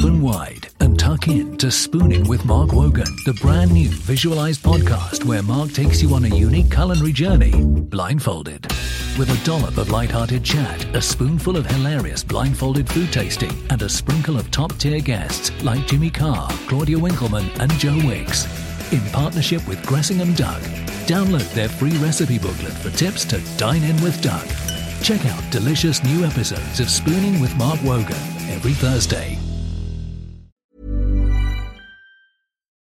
open wide and tuck in to Spooning with Mark Wogan, the brand new visualized podcast where Mark takes you on a unique culinary journey, blindfolded. With a dollop of light-hearted chat, a spoonful of hilarious blindfolded food tasting, and a sprinkle of top-tier guests like Jimmy Carr, Claudia Winkleman, and Joe Wicks. In partnership with Gressingham Duck, download their free recipe booklet for tips to dine in with Duck. Check out delicious new episodes of Spooning with Mark Wogan every Thursday.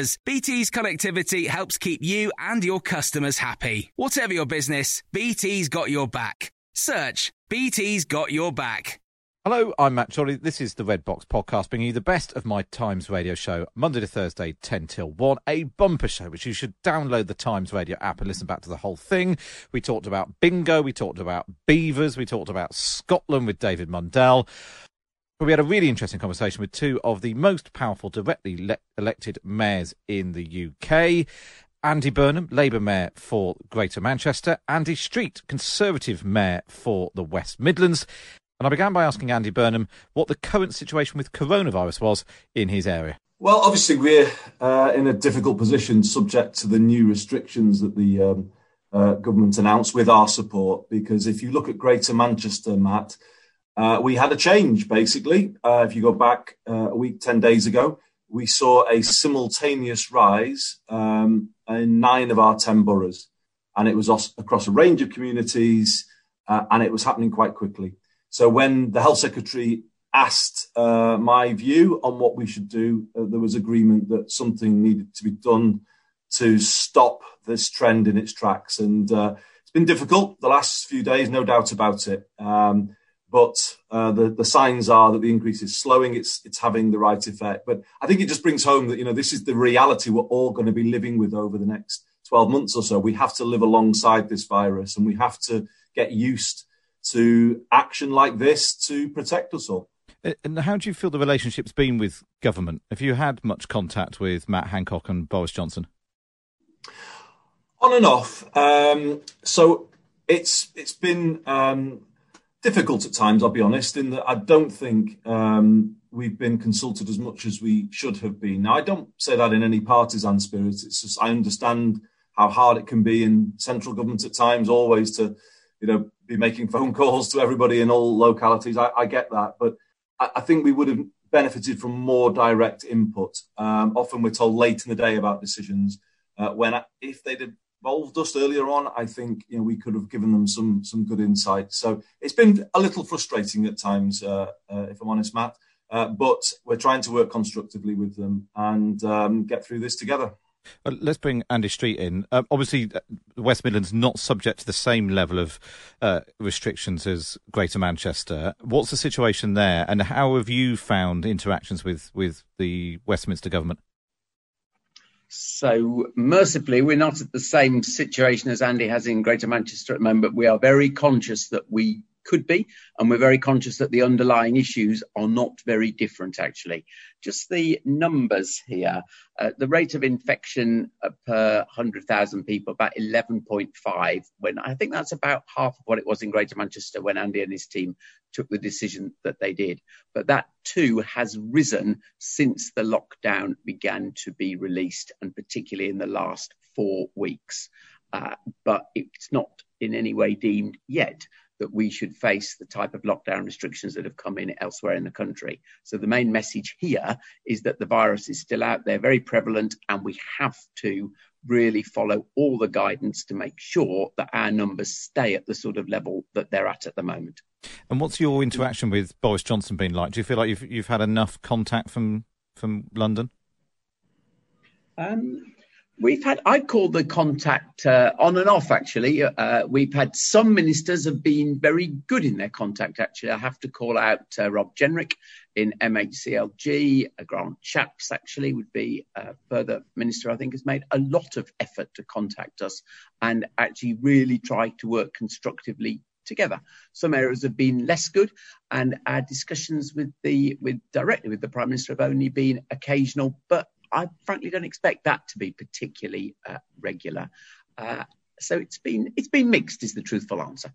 BT's connectivity helps keep you and your customers happy. Whatever your business, BT's got your back. Search BT's got your back. Hello, I'm Matt Chorley. This is the Red Box Podcast, bringing you the best of my Times Radio show, Monday to Thursday, 10 till 1. A bumper show, which you should download the Times Radio app and listen back to the whole thing. We talked about bingo, we talked about beavers, we talked about Scotland with David Mundell. We had a really interesting conversation with two of the most powerful directly le- elected mayors in the UK. Andy Burnham, Labour Mayor for Greater Manchester, Andy Street, Conservative Mayor for the West Midlands. And I began by asking Andy Burnham what the current situation with coronavirus was in his area. Well, obviously, we're uh, in a difficult position subject to the new restrictions that the um, uh, government announced with our support. Because if you look at Greater Manchester, Matt, uh, we had a change basically. Uh, if you go back uh, a week, 10 days ago, we saw a simultaneous rise um, in nine of our 10 boroughs. And it was across a range of communities uh, and it was happening quite quickly. So when the health secretary asked uh, my view on what we should do, uh, there was agreement that something needed to be done to stop this trend in its tracks. And it's been difficult the last few days, no doubt about it. Um, but uh, the the signs are that the increase is slowing. It's it's having the right effect. But I think it just brings home that you know this is the reality we're all going to be living with over the next 12 months or so. We have to live alongside this virus, and we have to get used to action like this to protect us all. And how do you feel the relationship's been with government? Have you had much contact with Matt Hancock and Boris Johnson? On and off. Um, so it's it's been um, difficult at times, I'll be honest, in that I don't think um, we've been consulted as much as we should have been. Now, I don't say that in any partisan spirit. It's just I understand how hard it can be in central government at times, always to, you know, be making phone calls to everybody in all localities. I, I get that, but I, I, think we would have benefited from more direct input. Um, often we're told late in the day about decisions. Uh, when if they'd have involved us earlier on, I think you know we could have given them some some good insight. So it's been a little frustrating at times, uh, uh, if I'm honest, Matt. Uh, but we're trying to work constructively with them and um, get through this together. Let's bring Andy Street in. Uh, obviously, uh, West Midlands not subject to the same level of uh, restrictions as Greater Manchester. What's the situation there, and how have you found interactions with with the Westminster government? So, mercifully, we're not at the same situation as Andy has in Greater Manchester at the moment, but we are very conscious that we could be, and we're very conscious that the underlying issues are not very different, actually. Just the numbers here uh, the rate of infection per 100,000 people, about 11.5, when I think that's about half of what it was in Greater Manchester when Andy and his team took the decision that they did. But that too has risen since the lockdown began to be released, and particularly in the last four weeks. Uh, but it's not in any way deemed yet that we should face the type of lockdown restrictions that have come in elsewhere in the country. So the main message here is that the virus is still out there, very prevalent, and we have to really follow all the guidance to make sure that our numbers stay at the sort of level that they're at at the moment. And what's your interaction with Boris Johnson been like? Do you feel like you've you've had enough contact from from London? Um, we've had I call the contact uh, on and off actually. Uh, we've had some ministers have been very good in their contact actually. I have to call out uh, Rob Jenrick in MHCLG. Uh, Grant Shapps actually would be a further minister I think has made a lot of effort to contact us and actually really try to work constructively together. Some areas have been less good, and our discussions with the with directly with the Prime Minister have only been occasional. But I frankly don't expect that to be particularly uh, regular. Uh, so it's been it's been mixed, is the truthful answer.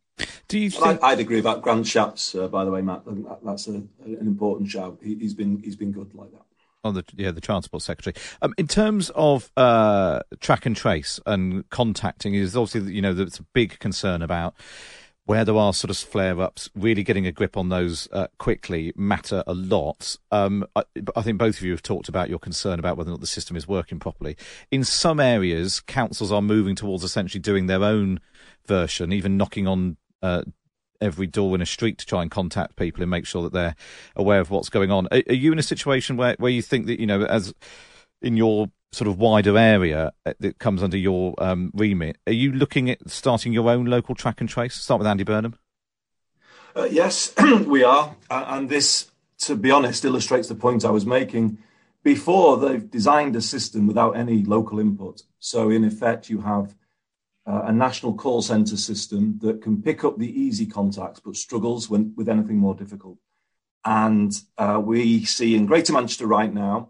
Do you? Think... I, would agree about Grant Shapps, uh, by the way, Matt. That's a, an important shout. He, has been he's been good like that. On the, yeah, the transport secretary. Um, in terms of uh, track and trace and contacting, is obviously you know there's a big concern about where there are sort of flare ups, really getting a grip on those uh, quickly matter a lot. Um, I, I, think both of you have talked about your concern about whether or not the system is working properly. In some areas, councils are moving towards essentially doing their own version, even knocking on uh, every door in a street to try and contact people and make sure that they're aware of what's going on. Are, are you in a situation where, where you think that, you know, as in your sort of wider area uh, that comes under your um, remit, are you looking at starting your own local track and trace? Start with Andy Burnham. Uh, yes, we are, and this, to be honest, illustrates the point I was making. Before they've designed a system without any local input, so in effect you have uh, a national call centre system that can pick up the easy contacts but struggles when, with anything more difficult. And uh, we see in Greater Manchester right now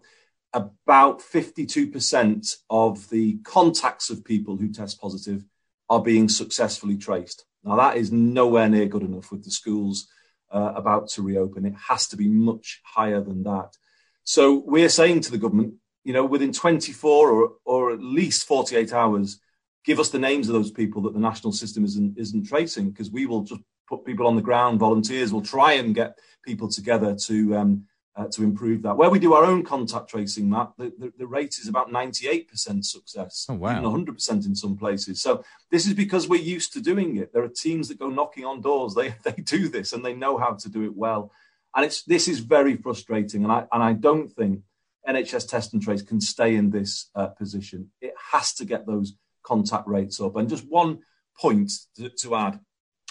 about 52% of the contacts of people who test positive are being successfully traced. Now, that is nowhere near good enough with the schools uh, about to reopen. It has to be much higher than that. So, we're saying to the government, you know, within 24 or, or at least 48 hours, give us the names of those people that the national system isn't, isn't tracing, because we will just put people on the ground, volunteers will try and get people together to um, uh, to improve that. Where we do our own contact tracing, Matt, the, the, the rate is about 98% success, oh, wow. even 100% in some places. So this is because we're used to doing it. There are teams that go knocking on doors. They, they do this and they know how to do it well. And it's this is very frustrating. And I, and I don't think NHS Test and Trace can stay in this uh, position. It has to get those contact rates up. And just one point to, to add.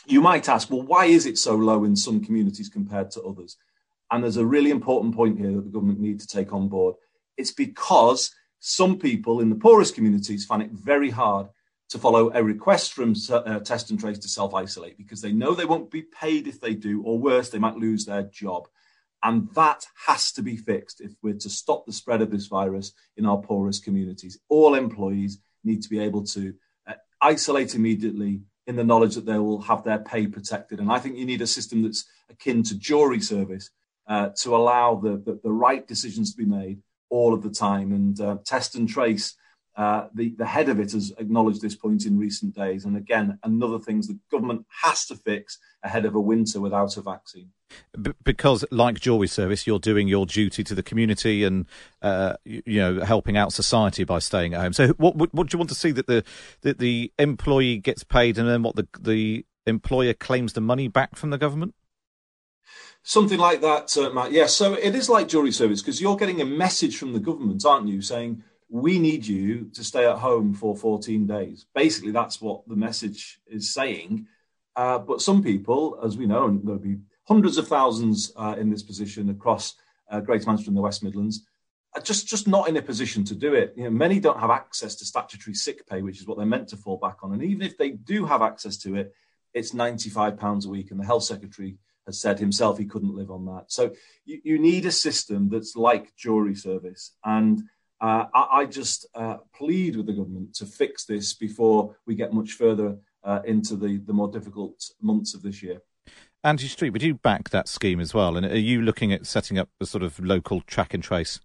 You might ask, well, why is it so low in some communities compared to others? And there's a really important point here that the government need to take on board. It's because some people in the poorest communities find it very hard to follow a request from uh, test and trace to self isolate because they know they won't be paid if they do, or worse, they might lose their job. And that has to be fixed if we're to stop the spread of this virus in our poorest communities. All employees need to be able to uh, isolate immediately in the knowledge that they will have their pay protected. And I think you need a system that's akin to jury service uh, to allow the, the, the, right decisions to be made all of the time. And uh, test and trace, uh, the, the head of it has acknowledged this point in recent days. And again, another thing the government has to fix ahead of a winter without a vaccine. Because, like jury service, you're doing your duty to the community and uh, you, you, know helping out society by staying at home. So, what, what, what do you want to see that the that the employee gets paid, and then what the the employer claims the money back from the government? Something like that, uh, Matt. Yeah, so it is like jury service because you're getting a message from the government, aren't you, saying, we need you to stay at home for 14 days. Basically, that's what the message is saying. Uh, but some people, as we know, and there'll be hundreds of thousands uh, in this position across uh, Greater Manchester and the West Midlands, are just, just not in a position to do it. You know, many don't have access to statutory sick pay, which is what they're meant to fall back on. And even if they do have access to it, it's £95 a week. And the Health Secretary has said himself he couldn't live on that. So you, you need a system that's like jury service. And uh, I, I, just uh, plead with the government to fix this before we get much further uh, into the, the more difficult months of this year. Andy Street, would you back that scheme as well? And are you looking at setting up a sort of local track and trace?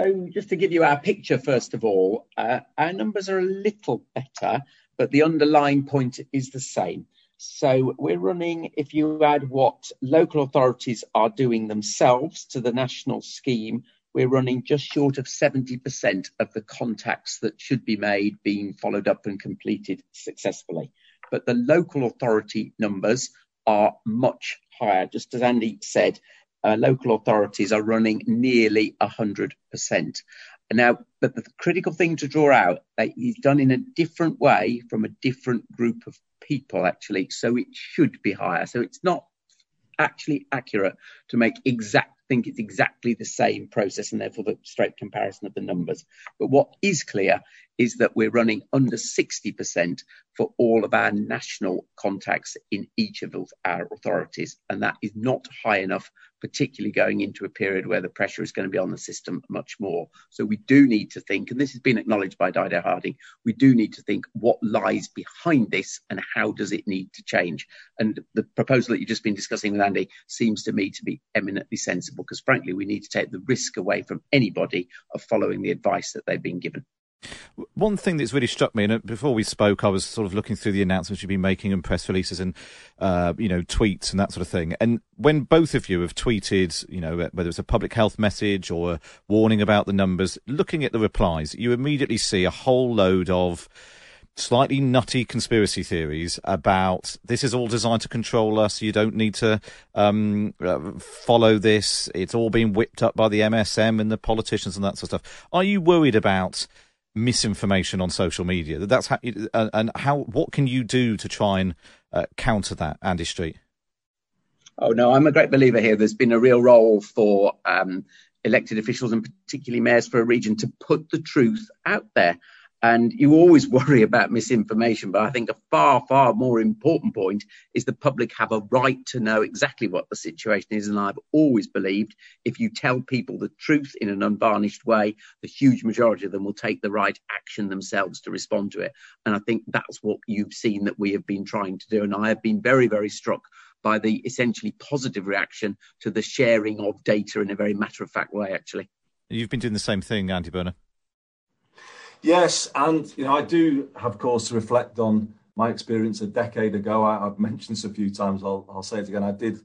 So, just to give you our picture, first of all, uh, our numbers are a little better, but the underlying point is the same. So we're running, if you add what local authorities are doing themselves to the national scheme, we're running just short of 70% of the contacts that should be made being followed up and completed successfully. But the local authority numbers are much higher. Just as Andy said, uh, local authorities are running nearly 100%. Now, but the critical thing to draw out that he's done in a different way from a different group of people, actually. So it should be higher. So it's not actually accurate to make exact think it's exactly the same process and therefore the straight comparison of the numbers. But what is clear is that we're running under 60% for all of our national contacts in each of our authorities. And that is not high enough, particularly going into a period where the pressure is going to be on the system much more. So we do need to think, and this has been acknowledged by Dido Harding, we do need to think what lies behind this and how does it need to change. And the proposal that you've just been discussing with Andy seems to me to be eminently sensible because frankly, we need to take the risk away from anybody of following the advice that they've been given. One thing that's really struck me, and before we spoke, I was sort of looking through the announcements you've been making and press releases and, uh, you know, tweets and that sort of thing. And when both of you have tweeted, you know, whether it's a public health message or a warning about the numbers, looking at the replies, you immediately see a whole load of slightly nutty conspiracy theories about this is all designed to control us. You don't need to um, uh, follow this. It's all being whipped up by the MSM and the politicians and that sort of stuff. Are you worried about misinformation on social media. That's how, uh, and how. What can you do to try and uh, counter that, Andy Street? Oh no, I'm a great believer here. There's been a real role for um, elected officials and particularly mayors for a region to put the truth out there. And you always worry about misinformation, but I think a far, far more important point is the public have a right to know exactly what the situation is. And I've always believed if you tell people the truth in an unvarnished way, the huge majority of them will take the right action themselves to respond to it. And I think that's what you've seen that we have been trying to do. And I have been very, very struck by the essentially positive reaction to the sharing of data in a very matter of fact way, actually. You've been doing the same thing, Andy Burnham. Yes, and you know I do have cause to reflect on my experience a decade ago. I, have mentioned this a few times. I'll, I'll, say it again. I did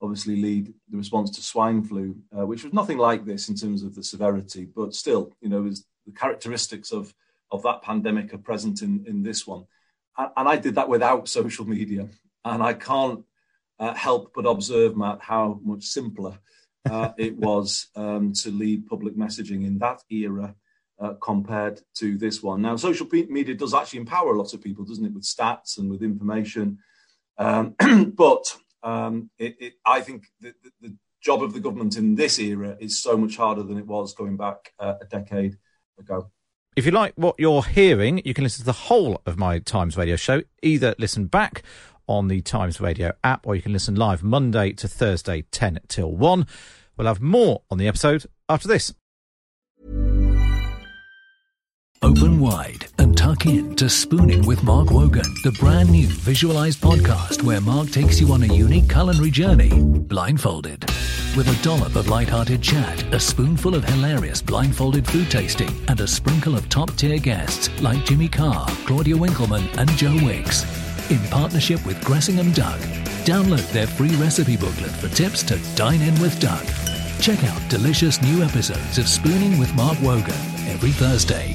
obviously lead the response to swine flu, uh, which was nothing like this in terms of the severity, but still, you know, the characteristics of of that pandemic are present in in this one. And, and I did that without social media, and I can't uh, help but observe, Matt, how much simpler uh, it was um, to lead public messaging in that era uh, compared to this one. Now, social media does actually empower a lot of people, doesn't it, with stats and with information. Um, but um, it, it, I think the, the, job of the government in this era is so much harder than it was going back uh, a decade ago. If you like what you're hearing, you can listen to the whole of my Times Radio show. Either listen back on the Times Radio app or you can listen live Monday to Thursday, 10 till 1. We'll have more on the episode after this. Open wide and tuck in to Spooning with Mark Wogan, the brand new visualized podcast where Mark takes you on a unique culinary journey, blindfolded. With a dollop of light-hearted chat, a spoonful of hilarious blindfolded food tasting, and a sprinkle of top-tier guests like Jimmy Carr, Claudia Winkleman, and Joe Wicks. In partnership with Gressingham Duck, download their free recipe booklet for tips to dine in with Duck. Check out delicious new episodes of Spooning with Mark Wogan every Thursday.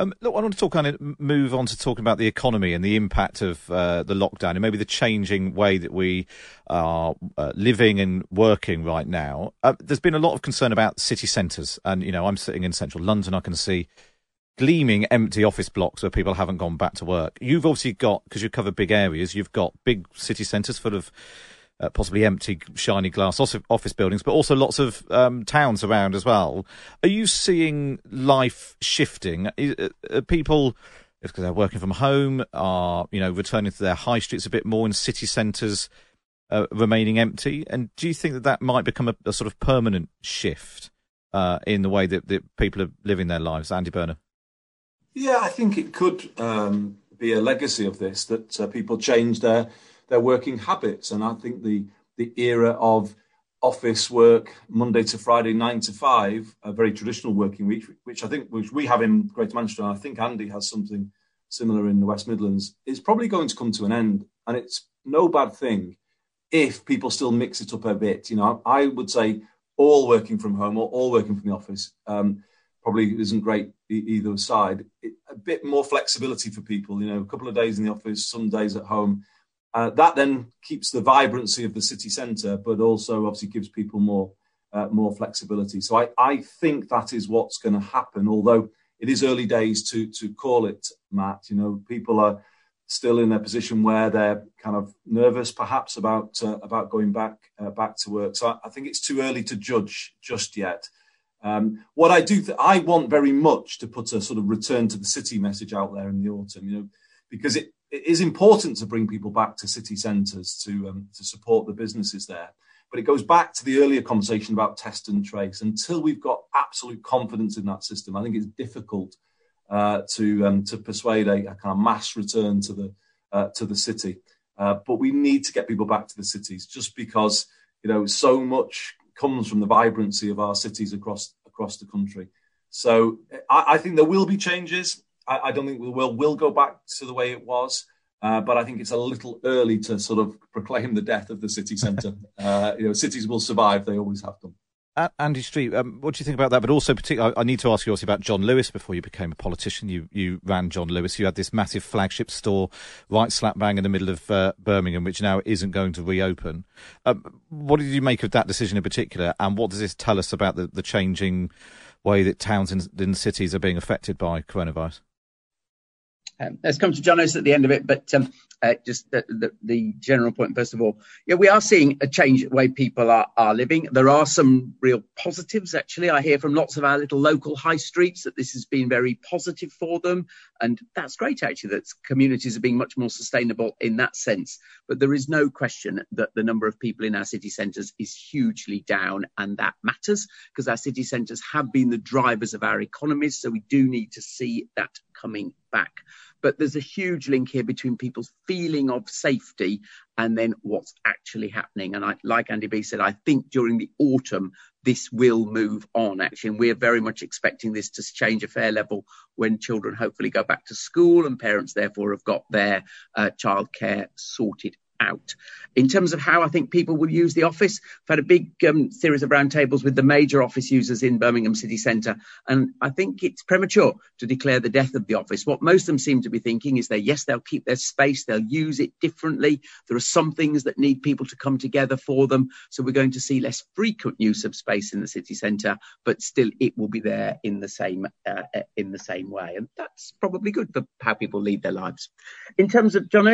Um, look, I want to talk kind of move on to talking about the economy and the impact of uh, the lockdown and maybe the changing way that we are uh, living and working right now. Uh, there's been a lot of concern about city centres, and you know, I'm sitting in central London. I can see gleaming empty office blocks where people haven't gone back to work. You've obviously got because you cover big areas. You've got big city centres full of uh, possibly empty, shiny glass office buildings, but also lots of um, towns around as well. Are you seeing life shifting? Uh, are people, because they're working from home, are you know returning to their high streets a bit more, and city centres uh, remaining empty? And do you think that that might become a, a sort of permanent shift uh, in the way that, that, people are living their lives? Andy Burnham. Yeah, I think it could um, be a legacy of this that uh, people change their their working habits. And I think the the era of office work Monday to Friday, nine to five, a very traditional working week, which I think which we have in Greater Manchester, and I think Andy has something similar in the West Midlands, is probably going to come to an end. And it's no bad thing if people still mix it up a bit. You know, I would say all working from home or all working from the office um, probably isn't great either side. It, a bit more flexibility for people. You know, a couple of days in the office, some days at home uh, that then keeps the vibrancy of the city centre, but also obviously gives people more uh, more flexibility. So I, I think that is what's going to happen. Although it is early days to to call it, Matt. You know, people are still in their position where they're kind of nervous, perhaps about uh, about going back uh, back to work. So I, I, think it's too early to judge just yet. Um, what I do, th- I want very much to put a sort of return to the city message out there in the autumn. You know, because it it is important to bring people back to city centres to um, to support the businesses there. But it goes back to the earlier conversation about test and trace. Until we've got absolute confidence in that system, I think it's difficult uh, to um, to persuade a, a, kind of mass return to the uh, to the city. Uh, but we need to get people back to the cities, just because you know so much comes from the vibrancy of our cities across across the country. So I, I think there will be changes. I, I don't think we will will go back to the way it was. Uh, but I think it's a little early to sort of proclaim the death of the city centre. uh, you know, cities will survive; they always have done. Andy Street, um, what do you think about that? But also, particularly, I, need to ask you also about John Lewis. Before you became a politician, you you ran John Lewis. You had this massive flagship store right slap bang in the middle of uh, Birmingham, which now isn't going to reopen. Um, what did you make of that decision in particular, and what does this tell us about the, the changing way that towns and cities are being affected by coronavirus? Um, let's come to Lewis at the end of it, but um, uh, just the, the, the, general point first of all. Yeah, we are seeing a change in the way people are, are living. There are some real positives, actually. I hear from lots of our little local high streets that this has been very positive for them. And that's great, actually, that communities are being much more sustainable in that sense. But there is no question that the number of people in our city centres is hugely down, and that matters because our city centres have been the drivers of our economies. So we do need to see that coming back. But there's a huge link here between people's feeling of safety and then what's actually happening. And I, like Andy B said, I think during the autumn, this will move on actually. And we're very much expecting this to change a fair level when children hopefully go back to school and parents therefore have got their uh, childcare sorted out. In terms of how I think people will use the office, I've had a big um, series of roundtables with the major office users in Birmingham city centre, and I think it's premature to declare the death of the office. What most of them seem to be thinking is that yes, they'll keep their space, they'll use it differently. There are some things that need people to come together for them, so we're going to see less frequent use of space in the city centre, but still it will be there in the same uh, in the same way, and that's probably good for how people lead their lives. In terms of John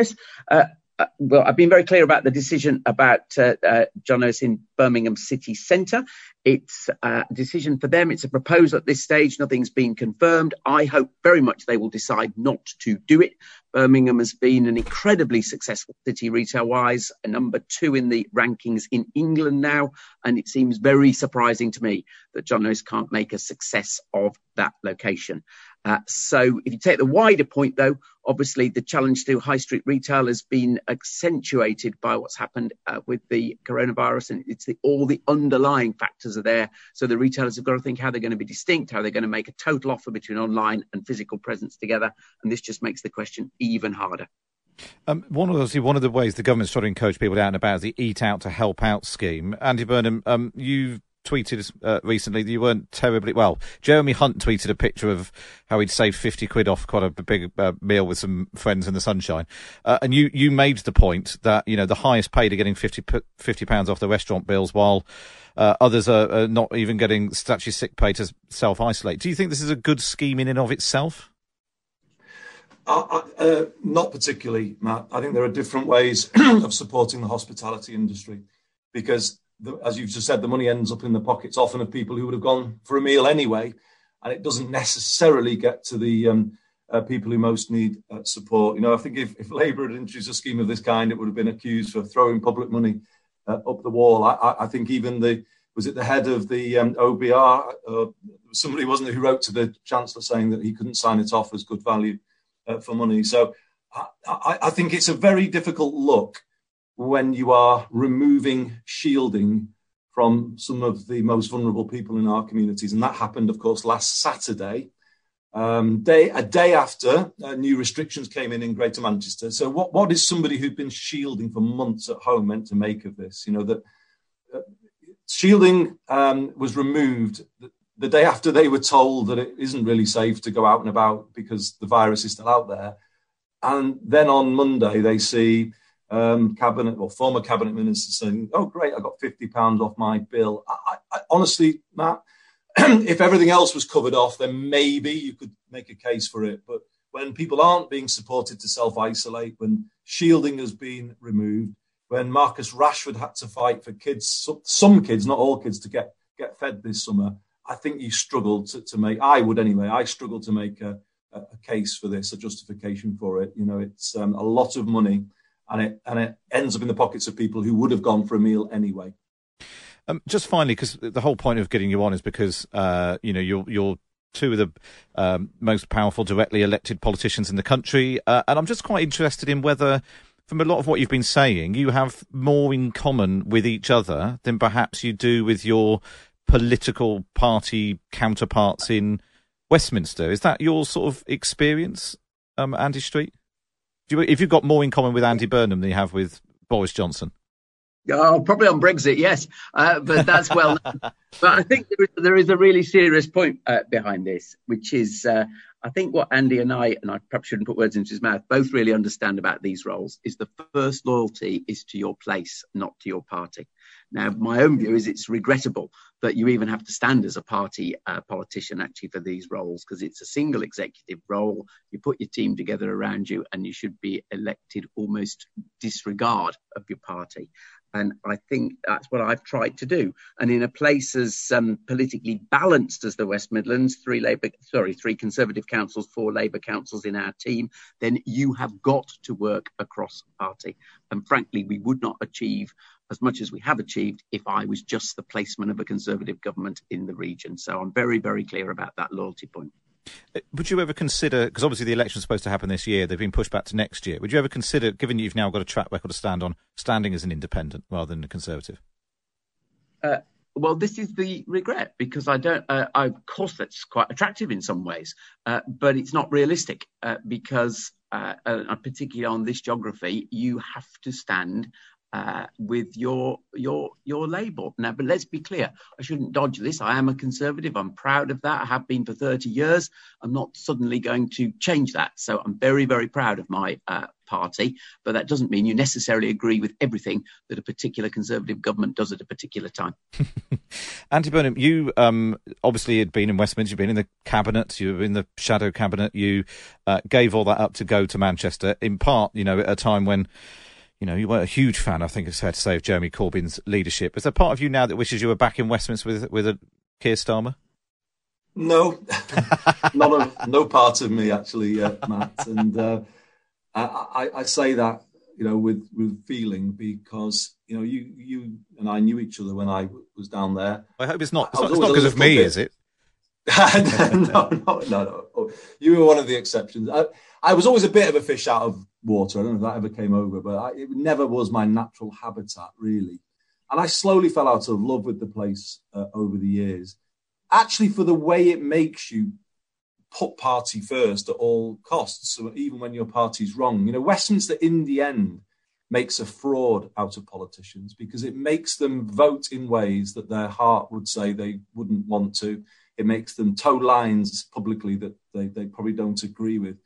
uh, uh, well, I've been very clear about the decision about uh, uh, John Lewis in Birmingham City Centre. It's a decision for them. It's a proposal at this stage. Nothing's been confirmed. I hope very much they will decide not to do it. Birmingham has been an incredibly successful city retail wise, number two in the rankings in England now. And it seems very surprising to me that John Lewis can't make a success of that location. Uh, so if you take the wider point, though, obviously the challenge to high street retail has been accentuated by what's happened uh, with the coronavirus, and it's the, all the underlying factors are there. So the retailers have got to think how they're going to be distinct, how they're going to make a total offer between online and physical presence together, and this just makes the question even harder. Um, one of the, one of the ways the government's trying to encourage people out and about is the Eat Out to Help Out scheme. Andy Burnham, um, you've tweeted uh, recently that you weren't terribly well. Jeremy Hunt tweeted a picture of how he'd saved fifty quid off quite a big uh, meal with some friends in the sunshine, uh, and you you made the point that you know the highest paid are getting 50 pounds off the restaurant bills while. Uh, others are, are, not even getting statutory sick pay to self isolate. Do you think this is a good scheme in and of itself? Uh, not particularly, Matt. I think there are different ways of supporting the hospitality industry because, the, as you've just said, the money ends up in the pockets often of people who would have gone for a meal anyway, and it doesn't necessarily get to the um, uh, people who most need uh, support. You know, I think if, if Labour had introduced a scheme of this kind, it would have been accused for throwing public money uh, up the wall. I, I, think even the was it the head of the um, OBR, uh, somebody wasn't it who wrote to the Chancellor saying that he couldn't sign it off as good value uh, for money. So I, I, I think it's a very difficult look when you are removing shielding from some of the most vulnerable people in our communities. And that happened, of course, last Saturday, um, day, a day after uh, new restrictions came in in Greater Manchester. So, what, what is somebody who's been shielding for months at home meant to make of this? You know, that uh, shielding um, was removed the, the day after they were told that it isn't really safe to go out and about because the virus is still out there. And then on Monday, they see um, cabinet or former cabinet ministers saying, "Oh, great, I got fifty pounds off my bill." I, I, honestly, Matt, if everything else was covered off, then maybe you could make a case for it. But when people aren't being supported to self isolate, when shielding has been removed, when Marcus Rashford had to fight for kids, some kids, not all kids, to get get fed this summer, I think you struggled to, to make. I would anyway. I struggled to make a, a, case for this, a justification for it. You know, it's um, a lot of money and it and it ends up in the pockets of people who would have gone for a meal anyway. Um, just finally, because the whole point of getting you on is because uh, you know you're you're two of the um, most powerful directly elected politicians in the country, uh, and I'm just quite interested in whether. From a lot of what you've been saying, you have more in common with each other than perhaps you do with your political party counterparts in Westminster. Is that your sort of experience, um, Andy Street? Do you, if you've got more in common with Andy Burnham than you have with Boris Johnson? Oh, probably on Brexit, yes, uh, but that's well. but I think there is, there is, a really serious point uh, behind this, which is uh, I think what Andy and I, and I perhaps shouldn't put words into his mouth, both really understand about these roles is the first loyalty is to your place, not to your party. Now, my own view is it's regrettable that you even have to stand as a party uh, politician actually for these roles because it's a single executive role. You put your team together around you and you should be elected almost disregard of your party. And I think that's what I've tried to do. And in a place as um, politically balanced as the West Midlands, three Labour, sorry, three Conservative councils, four Labour councils in our team, then you have got to work across party. And frankly, we would not achieve as much as we have achieved if I was just the placement of a Conservative government in the region. So I'm very, very clear about that loyalty point. Uh, would you ever consider, because obviously the election's supposed to happen this year, they've been pushed back to next year. Would you ever consider, given you've now got a track record to stand on, standing as an independent rather than a Conservative? Uh, well, this is the regret because I don't. Uh, I, of course, that's quite attractive in some ways, uh, but it's not realistic uh, because, uh, particularly on this geography, you have to stand uh, with your your your label. Now, but let's be clear. I shouldn't dodge this. I am a conservative. I'm proud of that. I have been for 30 years. I'm not suddenly going to change that. So I'm very very proud of my uh, party. But that doesn't mean you necessarily agree with everything that a particular conservative government does at a particular time. Andy Burnham, you um, obviously had been in Westminster. You've been in the cabinet. You were in the shadow cabinet. You uh, gave all that up to go to Manchester. In part, you know, at a time when you know, you weren't a huge fan, I think it's fair to say, of Jeremy Corbyn's leadership. Is there part of you now that wishes you were back in Westminster with with a Keir Starmer? No, not a, no part of me actually, uh, Matt. And uh, I, I, I, say that you know with with feeling because you know you you and I knew each other when I was down there. I hope it's not. It's not because of me, bit, is it? no, no, no, no. You were one of the exceptions. I, I was always a bit of a fish out of water. I don't know if that ever came over, but I, it never was my natural habitat, really. And I slowly fell out of love with the place uh, over the years, actually, for the way it makes you put party first at all costs, so even when your party's wrong. You know, Westminster, in the end, makes a fraud out of politicians because it makes them vote in ways that their heart would say they wouldn't want to. It makes them toe lines publicly that they, they probably don't agree with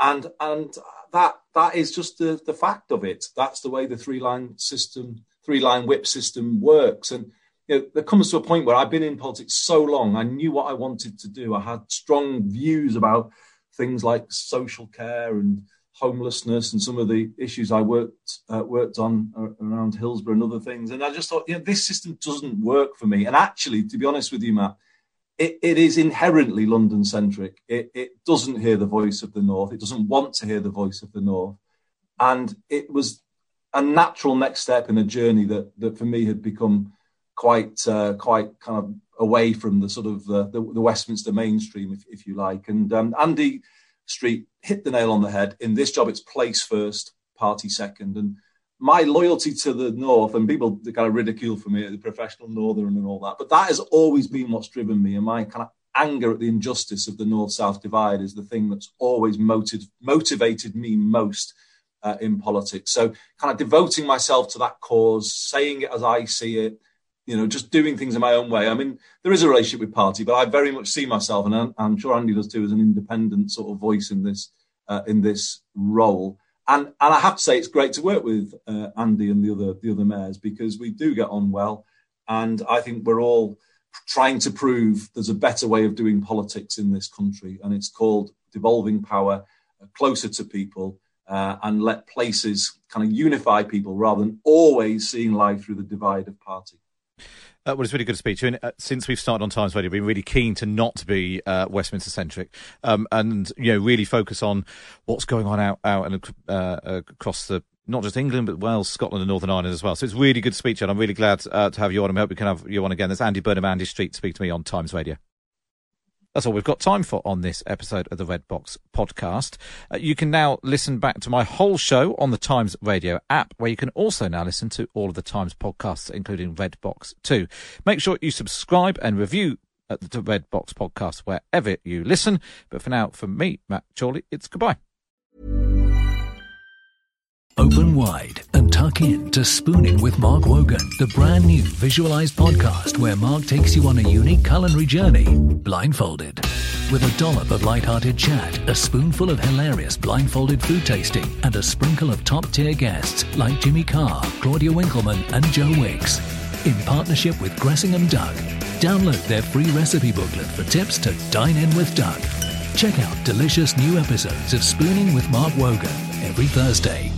and and that that is just the, the fact of it. That's the way the three line system, three line whip system works. And you know, there comes to a point where I've been in politics so long, I knew what I wanted to do. I had strong views about things like social care and homelessness and some of the issues I worked uh, worked on around Hillsborough and other things. And I just thought, you know, this system doesn't work for me. And actually, to be honest with you, Matt, it, it is inherently London centric. It, it doesn't hear the voice of the North. It doesn't want to hear the voice of the North. And it was a natural next step in a journey that, that for me had become quite uh, quite kind of away from the sort of uh, the, the, Westminster mainstream, if, if you like. And um, Andy Street hit the nail on the head. In this job, it's place first, party second. And my loyalty to the North, and people kind of ridicule for me, the professional Northern and all that, but that has always been what's driven me. And my kind of anger at the injustice of the North South divide is the thing that's always motiv- motivated me most. Uh, in politics. So, kind of devoting myself to that cause, saying it as I see it, you know, just doing things in my own way. I mean, there is a relationship with party, but I very much see myself, and I'm, I'm sure Andy does too, as an independent sort of voice in this uh, in this role. And and I have to say, it's great to work with uh, Andy and the other the other mayors because we do get on well, and I think we're all trying to prove there's a better way of doing politics in this country, and it's called devolving power uh, closer to people. Uh, and let places kind of unify people rather than always seeing life through the divide of party. Uh, well, it's really good to speak to you. And, uh, since we've started on Times Radio, we've been really keen to not be uh, Westminster centric um, and you know really focus on what's going on out out and uh, across the not just England but Wales, Scotland, and Northern Ireland as well. So it's really good to speak to you. And I'm really glad uh, to have you on. I hope we can have you on again. There's Andy Burnham, Andy Street, speak to me on Times Radio. That's all we've got time for on this episode of the Red Box podcast. Uh, you can now listen back to my whole show on the Times Radio app, where you can also now listen to all of the Times podcasts, including Red Box 2. Make sure you subscribe and review at the Red Box podcast wherever you listen. But for now, from me, Matt Chorley, it's goodbye. Open wide and tuck in to Spooning with Mark Wogan, the brand new visualized podcast where Mark takes you on a unique culinary journey, blindfolded. With a dollop of light-hearted chat, a spoonful of hilarious blindfolded food tasting, and a sprinkle of top-tier guests like Jimmy Carr, Claudia Winkleman, and Joe Wicks. In partnership with Gressingham Duck, download their free recipe booklet for tips to dine in with Duck. Check out delicious new episodes of Spooning with Mark Wogan every Thursday